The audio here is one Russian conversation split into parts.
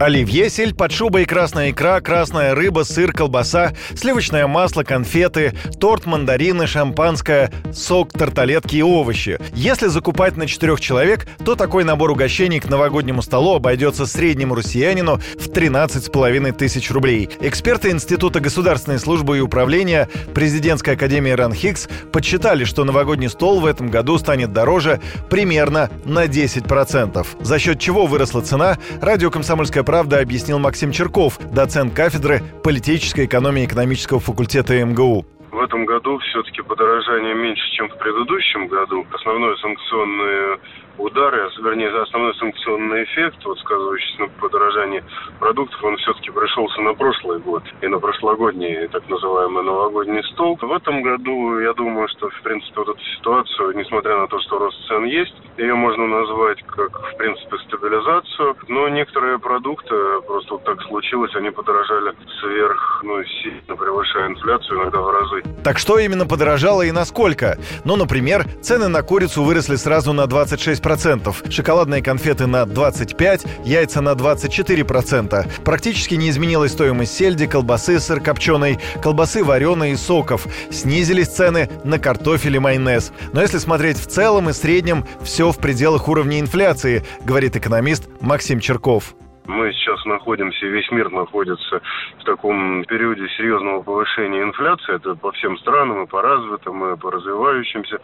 Оливье, сель под шубой, красная икра, красная рыба, сыр, колбаса, сливочное масло, конфеты, торт, мандарины, шампанское, сок, тарталетки и овощи. Если закупать на четырех человек, то такой набор угощений к новогоднему столу обойдется среднему россиянину в 13,5 тысяч рублей. Эксперты Института государственной службы и управления Президентской академии РАНХИКС подсчитали, что новогодний стол в этом году станет дороже примерно на 10%. За счет чего выросла цена, радио «Комсомольская правда» объяснил Максим Черков, доцент кафедры политической экономии экономического факультета МГУ. В этом году все-таки подорожание меньше, чем в предыдущем году. Основное санкционные удары, вернее, основной санкционный эффект, вот сказывающийся на подорожании продуктов, он все-таки пришелся на прошлый год и на прошлогодний так называемый новогодний стол. В этом году, я думаю, что, в принципе, вот эту ситуацию, несмотря на то, что рост цен есть, ее можно назвать как, в принципе, стабилизацию, но некоторые продукты, просто вот так случилось, они подорожали сверх, ну, сильно превышая инфляцию, иногда в разы. Так что именно подорожало и насколько? Ну, например, цены на курицу выросли сразу на 26%, 10%, шоколадные конфеты на 25%, яйца на 24%. Практически не изменилась стоимость сельди, колбасы, сыр копченый, колбасы вареной и соков. Снизились цены на картофель и майонез. Но если смотреть в целом и среднем, все в пределах уровня инфляции, говорит экономист Максим Черков. Мы сейчас находимся, весь мир находится в таком периоде серьезного повышения инфляции. Это по всем странам, и по развитым, и по развивающимся.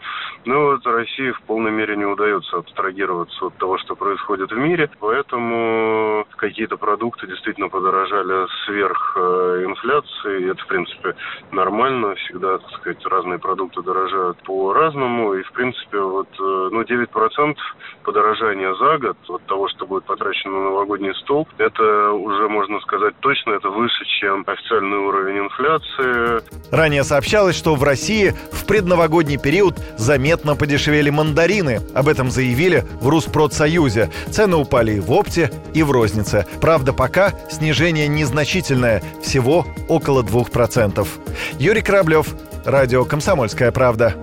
Но вот России в полной мере не удается абстрагироваться от того, что происходит в мире. Поэтому какие-то продукты действительно подорожали сверх э, инфляции. Это, в принципе, нормально. Всегда, так сказать, разные продукты дорожают по-разному. И, в принципе, вот э, ну, 9% подорожания за год от того, что будет потрачено на новогодний стол. Это уже, можно сказать, точно, это выше, чем официальный уровень инфляции. Ранее сообщалось, что в России в предновогодний период заметно подешевели мандарины. Об этом заявили в Руспродсоюзе. Цены упали и в опте, и в рознице. Правда, пока снижение незначительное, всего около 2%. Юрий Кораблев, Радио «Комсомольская правда».